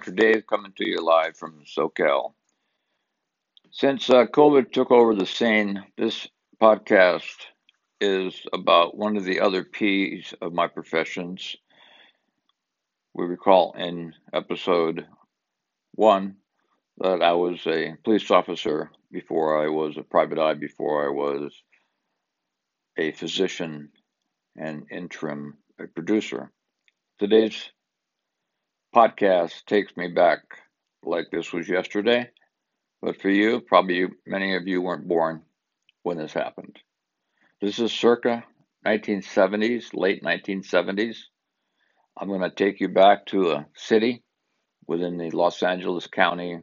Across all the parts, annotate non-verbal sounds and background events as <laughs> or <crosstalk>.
Dr. Dave coming to you live from SoCal. Since uh, COVID took over the scene, this podcast is about one of the other P's of my professions. We recall in episode one that I was a police officer before I was a private eye, before I was a physician and interim a producer. Today's podcast takes me back like this was yesterday, but for you, probably many of you weren't born when this happened. This is circa 1970s, late 1970s. I'm going to take you back to a city within the Los Angeles County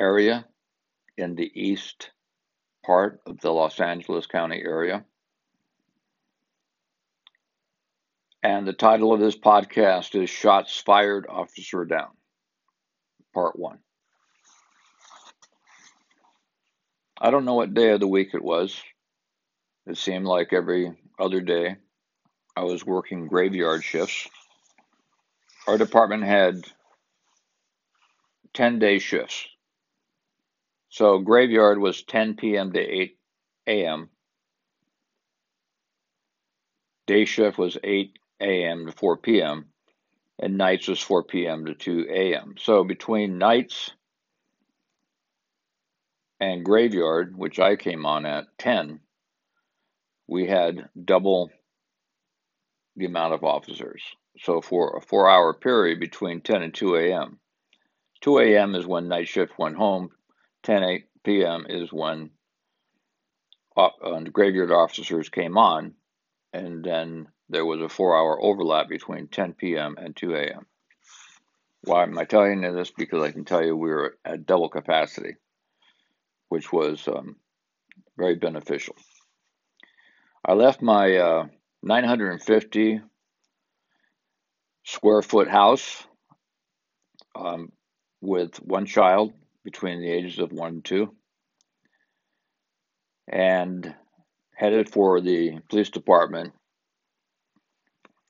area in the east part of the Los Angeles County area. And the title of this podcast is Shots Fired, Officer Down, Part 1. I don't know what day of the week it was. It seemed like every other day I was working graveyard shifts. Our department had 10 day shifts. So graveyard was 10 p.m. to 8 a.m. Day shift was 8 a.m. to 4 p.m. and nights was 4 p.m. to 2 a.m. So between nights and graveyard, which I came on at 10, we had double the amount of officers. So for a four hour period between 10 and 2 a.m., 2 a.m. is when night shift went home, 10 p.m. is when uh, graveyard officers came on, and then there was a four hour overlap between 10 p.m. and 2 a.m. Why am I telling you this? Because I can tell you we were at double capacity, which was um, very beneficial. I left my uh, 950 square foot house um, with one child between the ages of one and two and headed for the police department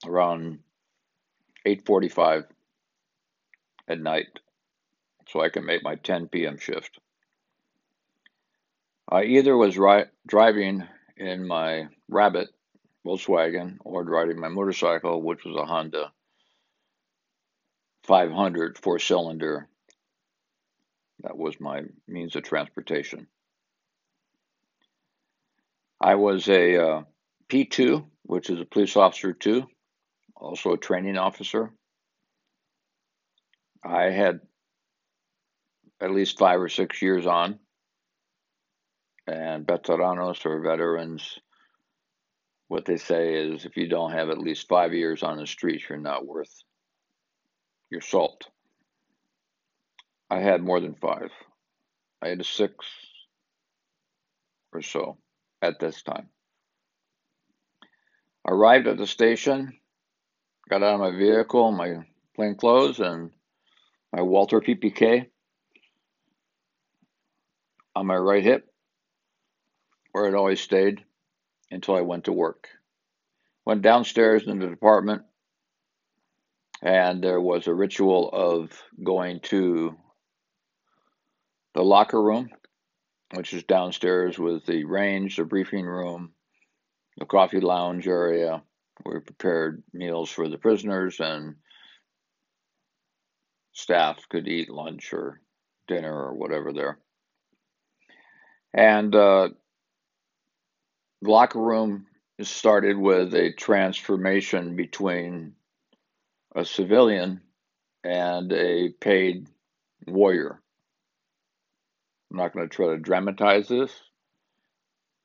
around 8:45 at night so I can make my 10 p.m. shift. I either was ri- driving in my Rabbit Volkswagen or driving my motorcycle, which was a Honda 500 four cylinder. That was my means of transportation. I was a uh, P2, which is a police officer 2, also a training officer. I had at least five or six years on, and veteranos or veterans, what they say is if you don't have at least five years on the streets, you're not worth your salt. I had more than five. I had a six or so at this time. Arrived at the station, got out of my vehicle, my plain clothes, and my Walther PPK on my right hip, where it always stayed until I went to work. Went downstairs in the department, and there was a ritual of going to the locker room, which is downstairs with the range, the briefing room, the coffee lounge area, we prepared meals for the prisoners, and staff could eat lunch or dinner or whatever there. And uh, the locker room started with a transformation between a civilian and a paid warrior. I'm not going to try to dramatize this,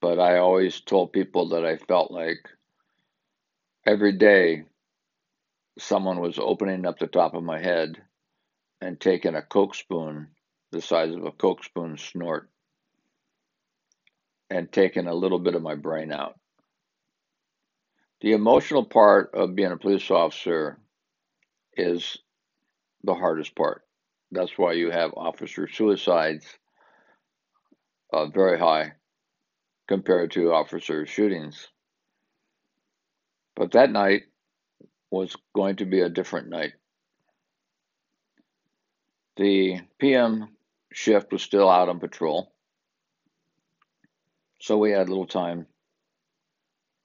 but I always told people that I felt like every day someone was opening up the top of my head and taking a coke spoon the size of a coke spoon snort and taking a little bit of my brain out. The emotional part of being a police officer is the hardest part. That's why you have officer suicides uh, very high compared to officer shootings. But that night was going to be a different night. The PM shift was still out on patrol, so we had little time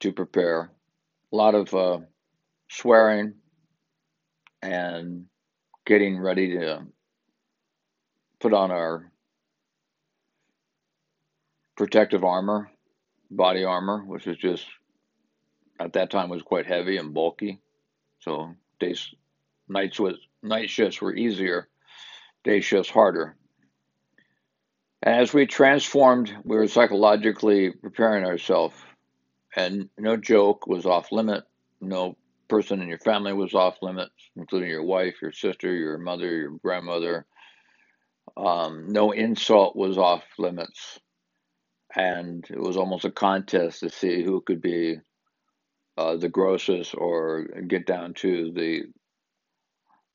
to prepare. A lot of uh, swearing and getting ready to put on our protective armor, body armor, which was just at that time was quite heavy and bulky. So days, nights was night shifts were easier, day shifts harder. And as we transformed, we were psychologically preparing ourselves, and no joke was off limit. No person in your family was off limits, including your wife, your sister, your mother, your grandmother. Um, no insult was off limits, and it was almost a contest to see who could be uh, the grossest or get down to the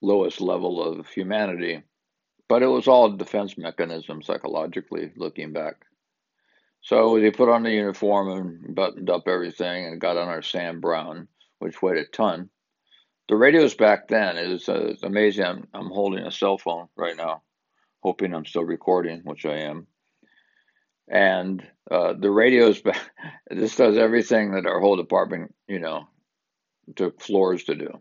lowest level of humanity. But it was all defense mechanism psychologically, looking back. So they put on the uniform and buttoned up everything and got on our Sam Browne, which weighed a ton. The radios back then is uh, amazing. I'm, I'm holding a cell phone right now, hoping I'm still recording, which I am. And uh, the radios, <laughs> this does everything that our whole department, you know, took floors to do.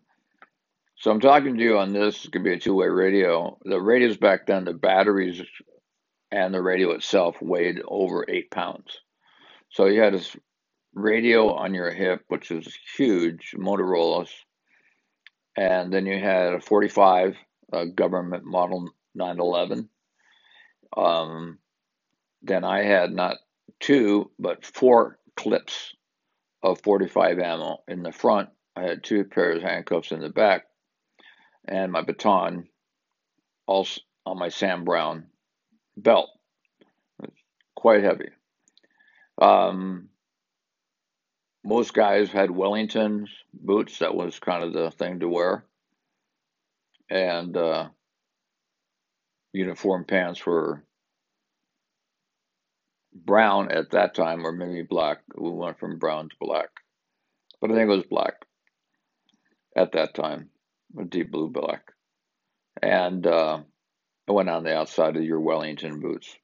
So I'm talking to you on this. It could be a two-way radio. The radios back then, the batteries and the radio itself weighed over eight pounds. So you had this radio on your hip, which was huge, Motorola's, and then you had a 45 uh, government model 911. Um, then I had not two, but four clips of 45 ammo in the front. I had two pairs of handcuffs in the back, and my baton also on my Sam Browne belt. quite heavy. Um, most guys had Wellington boots. That was kind of the thing to wear. And uh, uniform pants were brown at that time, or maybe black. We went from brown to black, but I think it was black at that time, a deep blue black. And uh, it went on the outside of your Wellington boots.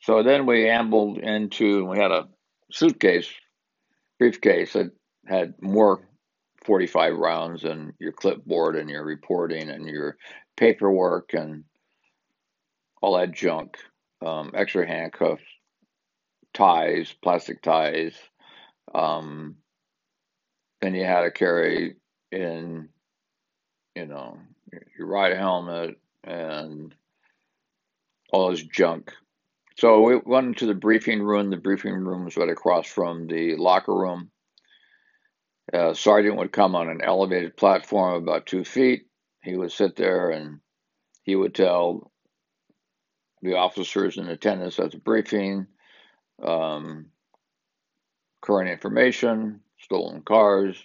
So then we ambled into, we had a suitcase, briefcase that had more 45 rounds and your clipboard and your reporting and your paperwork and all that junk, um, extra handcuffs, ties, plastic ties. Um, then you had to carry in, you know, your ride helmet and all this junk. So we went into the briefing room. The briefing room was right across from the locker room. Uh, sergeant would come on an elevated platform about two feet. He would sit there and he would tell the officers in attendance at the briefing um, current information, stolen cars,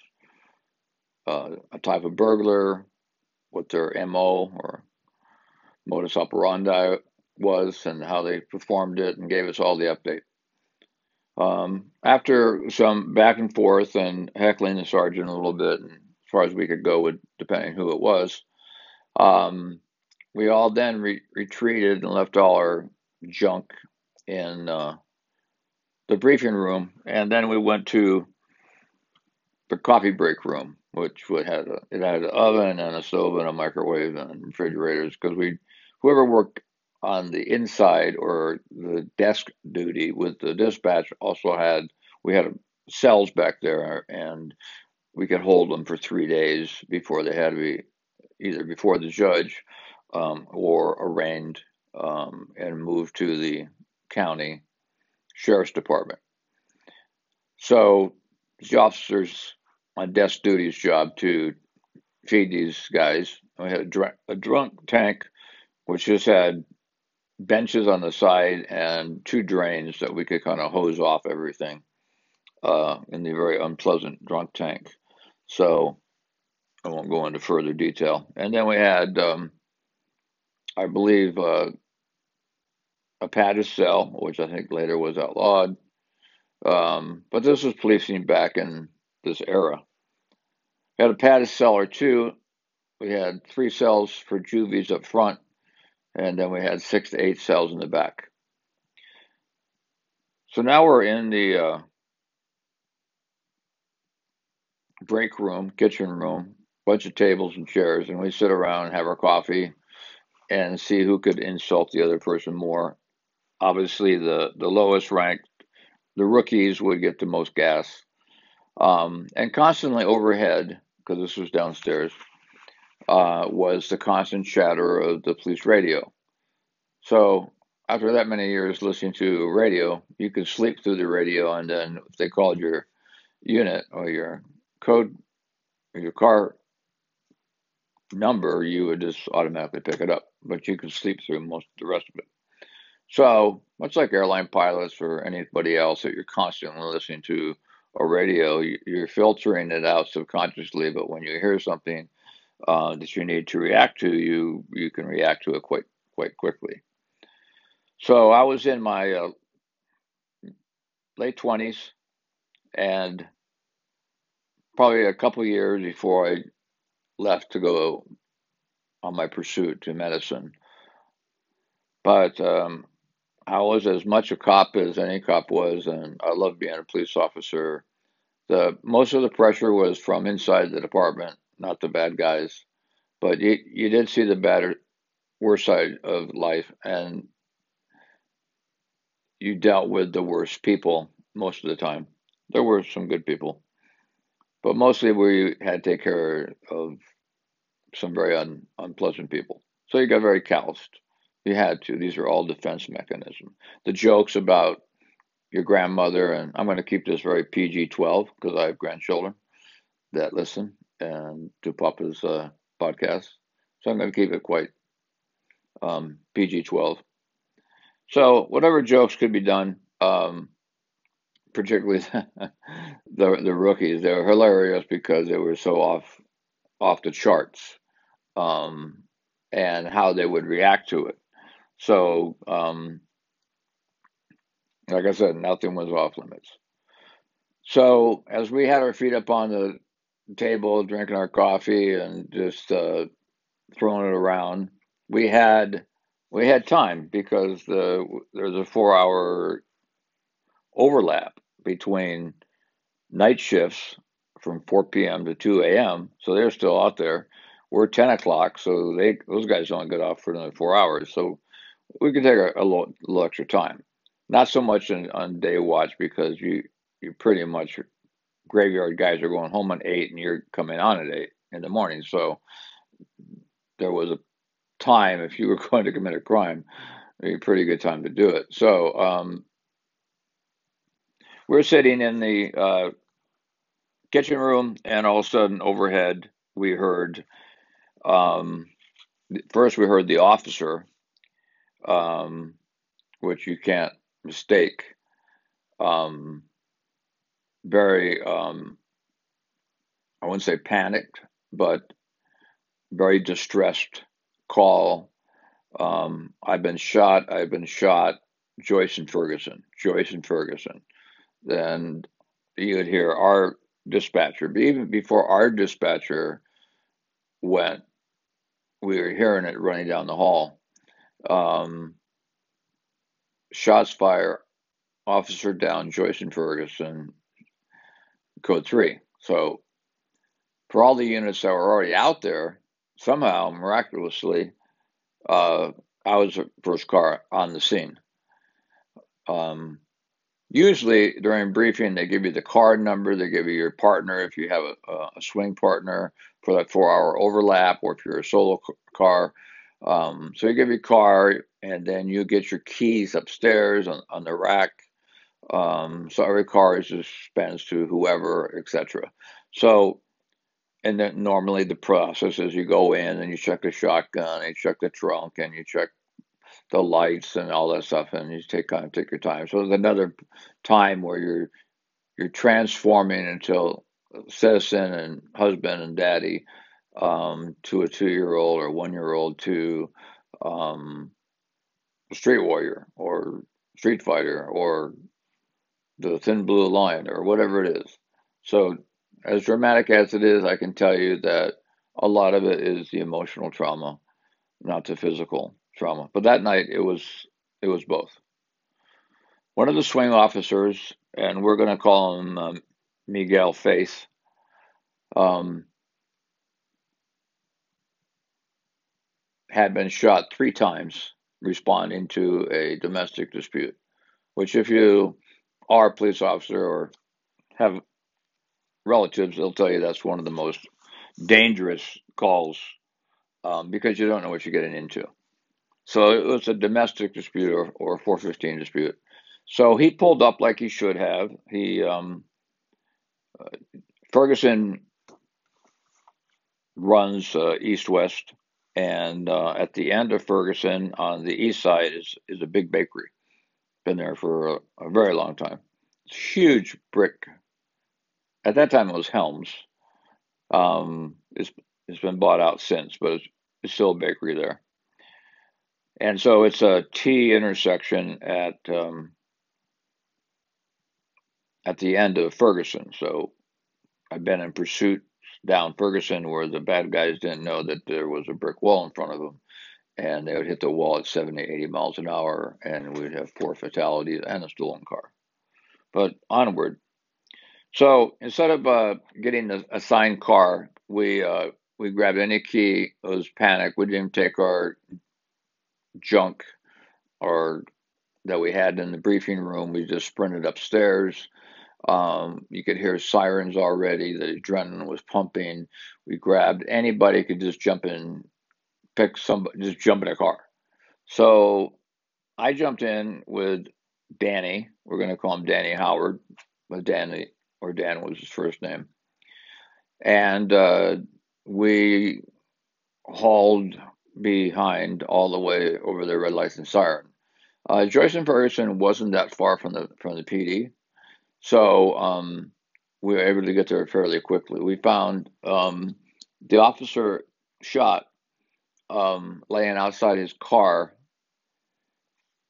uh, a type of burglar, what their MO or modus operandi was, and how they performed it, and gave us all the update. Um, after some back and forth and heckling the sergeant a little bit, as far as we could go, with depending who it was, um, we all then re- retreated and left all our junk in uh, the briefing room, and then we went to the coffee break room, which would had a, it had an oven and a stove and a microwave and refrigerators because we whoever worked on the inside or the desk duty with the dispatch also had we had cells back there and we could hold them for three days before they had to be either before the judge um, or arraigned um, and moved to the county sheriff's department. So the officers on desk duty's job to feed these guys. We had a drunk, a drunk tank, which just had benches on the side and two drains that we could kind of hose off everything uh, in the very unpleasant drunk tank. So I won't go into further detail. And then we had, um, I believe, uh, a padded cell, which I think later was outlawed. Um, but this was policing back in this era. We had a padded cell or two. We had three cells for juvies up front, and then we had six to eight cells in the back. So now we're in the uh, break room, kitchen room, bunch of tables and chairs, and we sit around have our coffee and see who could insult the other person more. Obviously, the, the lowest ranked, the rookies would get the most gas. Um, and constantly overhead, because this was downstairs, uh, was the constant chatter of the police radio. So after that many years listening to radio, you could sleep through the radio, and then if they called your unit or your code, or your car number, you would just automatically pick it up. But you could sleep through most of the rest of it. So much like airline pilots or anybody else that you're constantly listening to a radio, you're filtering it out subconsciously. But when you hear something uh, that you need to react to, you you can react to it quite quite quickly. So I was in my uh, late twenties, and probably a couple years before I left to go on my pursuit to medicine. But um, I was as much a cop as any cop was, and I loved being a police officer. The most of the pressure was from inside the department, not the bad guys, but you you did see the bad, worst side of life, and you dealt with the worst people most of the time. There were some good people, but mostly we had to take care of some very un, unpleasant people. So you got very calloused. You had to. These are all defense mechanisms. The jokes about your grandmother, and I'm going to keep this very PG 12 because I have grandchildren that listen and to Papa's uh, podcast. So I'm going to keep it quite um, PG 12. So whatever jokes could be done, um, particularly <laughs> the the rookies, they were hilarious because they were so off off the charts, um, and how they would react to it. So, um, like I said, nothing was off limits. So as we had our feet up on the table, drinking our coffee and just uh, throwing it around, we had we had time because the there's a four hour overlap between night shifts from 4 p.m. to 2 a.m. So they're still out there. We're 10 o'clock, so they those guys don't get off for another four hours. So we could take a, a little, little, extra time. Not so much on day watch because you you pretty much graveyard guys are going home at eight and you're coming on at eight in the morning. So there was a time if you were <laughs> going to commit a crime, a pretty good time to do it. So um, we're sitting in the uh, kitchen room, and all of a sudden, overhead, we heard. Um, first, we heard the officer, um, which you can't mistake. Um, very, um, I wouldn't say panicked, but very distressed call. Um, I've been shot. I've been shot. Joyce and Ferguson. Joyce and Ferguson. Then you would hear our dispatcher. But even before our dispatcher went, we were hearing it running down the hall. Um, shots fire, officer down, Joyce and Ferguson, code three. So for all the units that were already out there, somehow, miraculously, uh, I was the first car on the scene. Um, usually during briefing, they give you the card number, they give you your partner if you have a, a swing partner for that four hour overlap, or if you're a solo car. Um, so you give your car, and then you get your keys upstairs on, on the rack. Um, so every car is dispensed to whoever, etc. So and then normally the process is you go in and you check the shotgun, and you check the trunk, and you check the lights and all that stuff, and you take kind of take your time. So there's another time where you're you're transforming into citizen and husband and daddy um, to a two year old or one year old to um, street warrior or street fighter or the thin blue line or whatever it is. So as dramatic as it is, I can tell you that a lot of it is the emotional trauma, not the physical. trauma. But that night it was it was both. One of the swing officers, and we're going to call him um, Miguel Faith, um, had been shot three times responding to a domestic dispute. Which, if you are a police officer or have relatives, they'll tell you that's one of the most dangerous calls um, because you don't know what you're getting into. So it was a domestic dispute or, or a 415 dispute. So he pulled up like he should have. He um, uh, Ferguson runs uh, east west, and uh, at the end of Ferguson on the east side is is a big bakery. Been there for a, a very long time. It's huge brick. At that time, it was Helms. Um, it's it's been bought out since, but it's, it's still a bakery there. And so it's a T intersection at um, at the end of Ferguson. So I've been in pursuit down Ferguson where the bad guys didn't know that there was a brick wall in front of them. And they would hit the wall at 70, 80 miles an hour, and we'd have four fatalities and a stolen car. But onward. So instead of uh, getting a assigned car, we uh, we grabbed any key. It was panic. We didn't take our junk or that we had in the briefing room. We just sprinted upstairs. Um, you could hear sirens already. The adrenaline was pumping. We grabbed anybody could just jump in, pick somebody, just jump in a car. So I jumped in with Danny. We're going to call him Danny Howard, but Danny or Dan was his first name, and uh, we hauled behind all the way over the red lights and siren. Uh, Joyce and Ferguson wasn't that far from the from the PD, so um, we were able to get there fairly quickly. We found um, the officer shot um, laying outside his car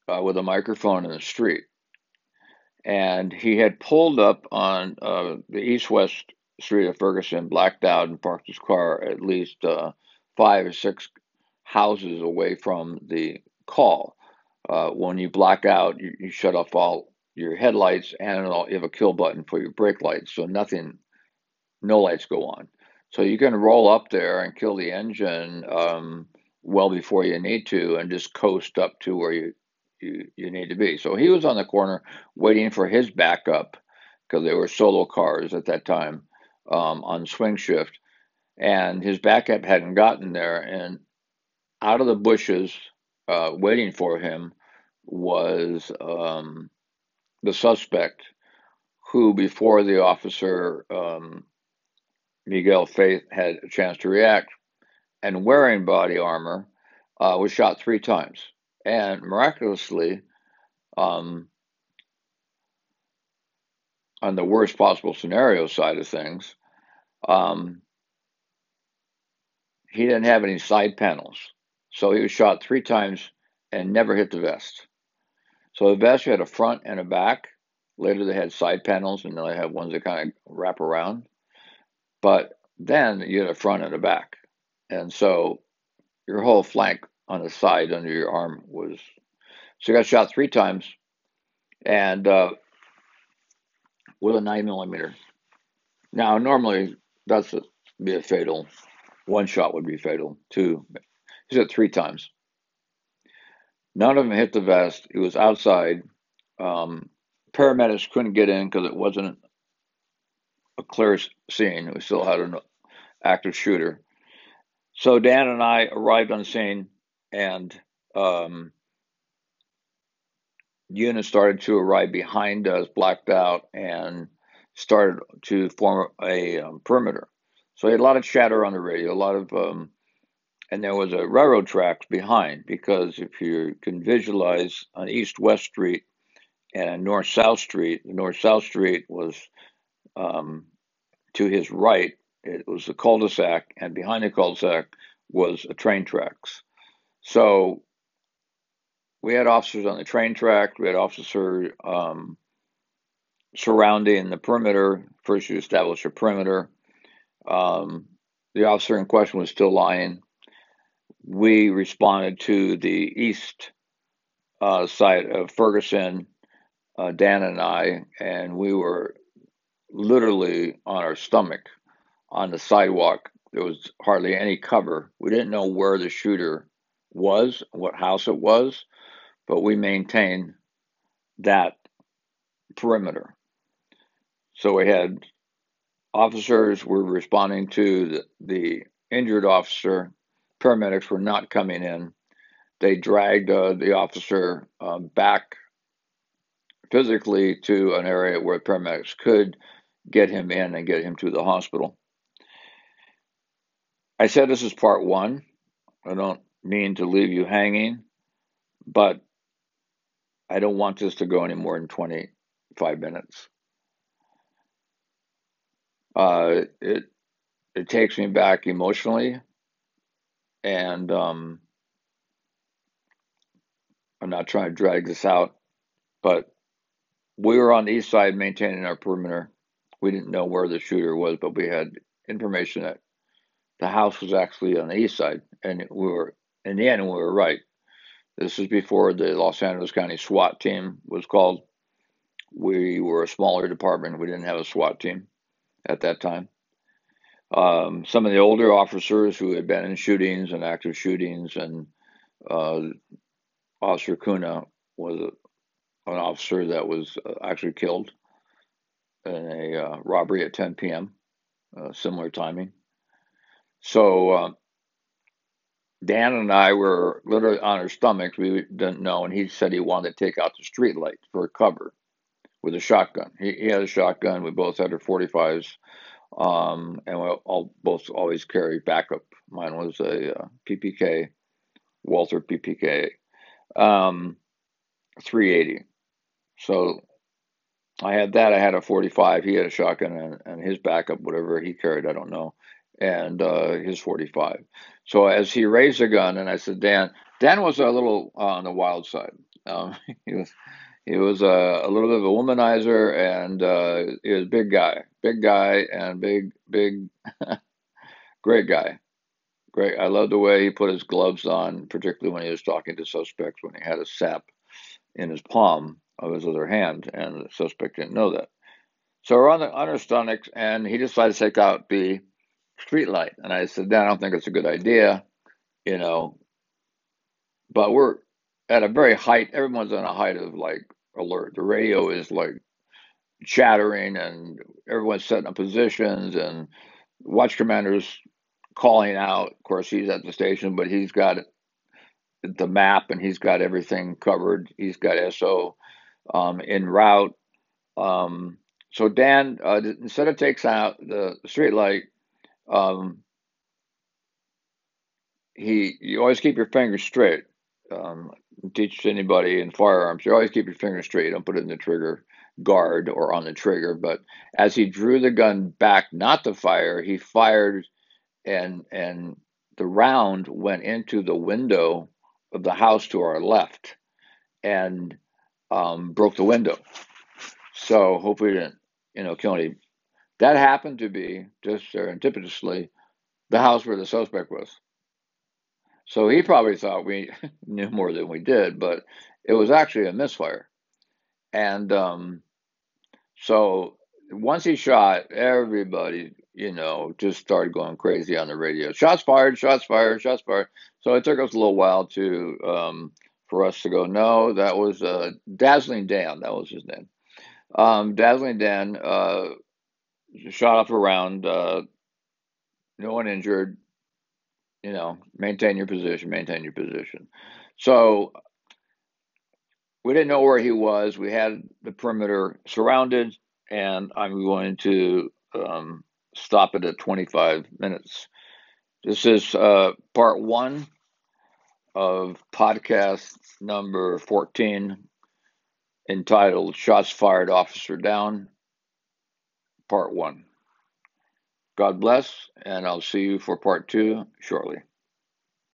uh, with a microphone in the street, and he had pulled up on uh, the east-west street of Ferguson, blacked out, and parked his car at least uh, five or six houses away from the call. Uh, when you black out, you, you, shut off all your headlights and you have a kill button for your brake lights, so nothing, no lights go on. So you can roll up there and kill the engine um, well before you need to, and just coast up to where you, you you need to be. So he was on the corner waiting for his backup because they were solo cars at that time um, on swing shift, and his backup hadn't gotten there, and out of the bushes, uh, waiting for him, was um, the suspect, who before the officer um, Miguel Faith had a chance to react, and wearing body armor, uh, was shot three times, and miraculously. Um, on the worst possible scenario side of things, um, he didn't have any side panels. So he was shot three times and never hit the vest. So the you had a front and a back. Later they had side panels and then they have ones that kind of wrap around. But then you had a front and a back. And so your whole flank on the side under your arm was. So you got shot three times and uh, with a 9 millimeter. Now, normally that's a, be a fatal. One shot would be fatal. Two He's said three times. None of them hit the vest. It was outside. Um, paramedics couldn't get in because it wasn't a clear scene. We still had an active shooter. So Dan and I arrived on scene, and um, units started to arrive behind us, blacked out, and started to form a um, perimeter. So he had a lot of chatter on the radio, a lot of um, and there was a railroad tracks behind because if you can visualize on East West Street and North South Street, North South Street was um, to his right. It was the cul-de-sac, and behind the cul-de-sac was a train tracks. So we had officers on the train track. We had officers um, surrounding the perimeter. First, you establish a perimeter. Um, the officer in question was still lying we responded to the east uh, side of Ferguson, uh, Dan and I, and we were literally on our stomach on the sidewalk. There was hardly any cover. We didn't know where the shooter was, what house it was, but we maintained that perimeter. So we had officers were responding to the, the injured officer. Paramedics were not coming in. They dragged uh, the officer uh, back physically to an area where paramedics could get him in and get him to the hospital. I said this is part one. I don't mean to leave you hanging, but I don't want this to go any more than 25 minutes. Uh, it it takes me back emotionally, and um, I'm not trying to drag this out, but we were on the east side maintaining our perimeter. We didn't know where the shooter was, but we had information that the house was actually on the east side, and we were in the end we were right. This is before the Los Angeles County SWAT team was called. We were a smaller department. We didn't have a SWAT team at that time. Um, some of the older officers who had been in shootings and active shootings, and uh, Officer Kuna was a, an officer that was uh, actually killed in a uh, robbery at 10 p.m., uh, similar timing. So uh, Dan and I were literally on our stomachs. We didn't know, and he said he wanted to take out the street light for cover with a shotgun. He, he had a shotgun. We both had our 45s, um, and we all both always carry backup. Mine was a uh, PPK, Walther PPK, um, 380. So I had that. I had a 45. He had a shotgun, and, and his backup, whatever he carried, I don't know and uh, his 45. So as he raised the gun, and I said, Dan, Dan was a little on the wild side. Um, <laughs> he was he was a, a, little bit of a womanizer, and uh, he was a big guy, big guy, and big big <laughs> great guy. Great. I love the way he put his gloves on, particularly when he was talking to suspects when he had a sap in his palm of his other hand, and the suspect didn't know that. So we're on the on our stomachs, and he decided to take out the street light. And I said, I don't think it's a good idea, you know. But we're at a very height, everyone's on a height of like alert. The radio is like chattering and everyone's setting up positions and watch commanders calling out. Of course, he's at the station, but he's got the map and he's got everything covered. He's got SO um, route. Um, so Dan, uh, instead of takes out the street light, um, he, you always keep your fingers straight. Um, teach anybody in firearms, you always keep your finger straight. Don't put it in the trigger guard or on the trigger. But as he drew the gun back, not to fire, he fired, and and the round went into the window of the house to our left, and um, broke the window. So hopefully, didn't you know kill any that happened to be, just serendipitously, the house where the suspect was. So he probably thought we <laughs> knew more than we did, but it was actually a misfire. And um, so once he shot, everybody, you know, just started going crazy on the radio. Shots fired, shots fired, shots fired. So it took us a little while to um, for us to go, no, that was uh, Dazzling Dan. That was his name. Um, Dazzling Dan uh, shot off around, uh, no one injured. You know, maintain your position, maintain your position. So we didn't know where he was. We had the perimeter surrounded, and I'm going to um, stop it at 25 minutes. This is uh, part one of podcast number 14 entitled Shots Fired Officer Down part one. God bless, and I'll see you for part two shortly.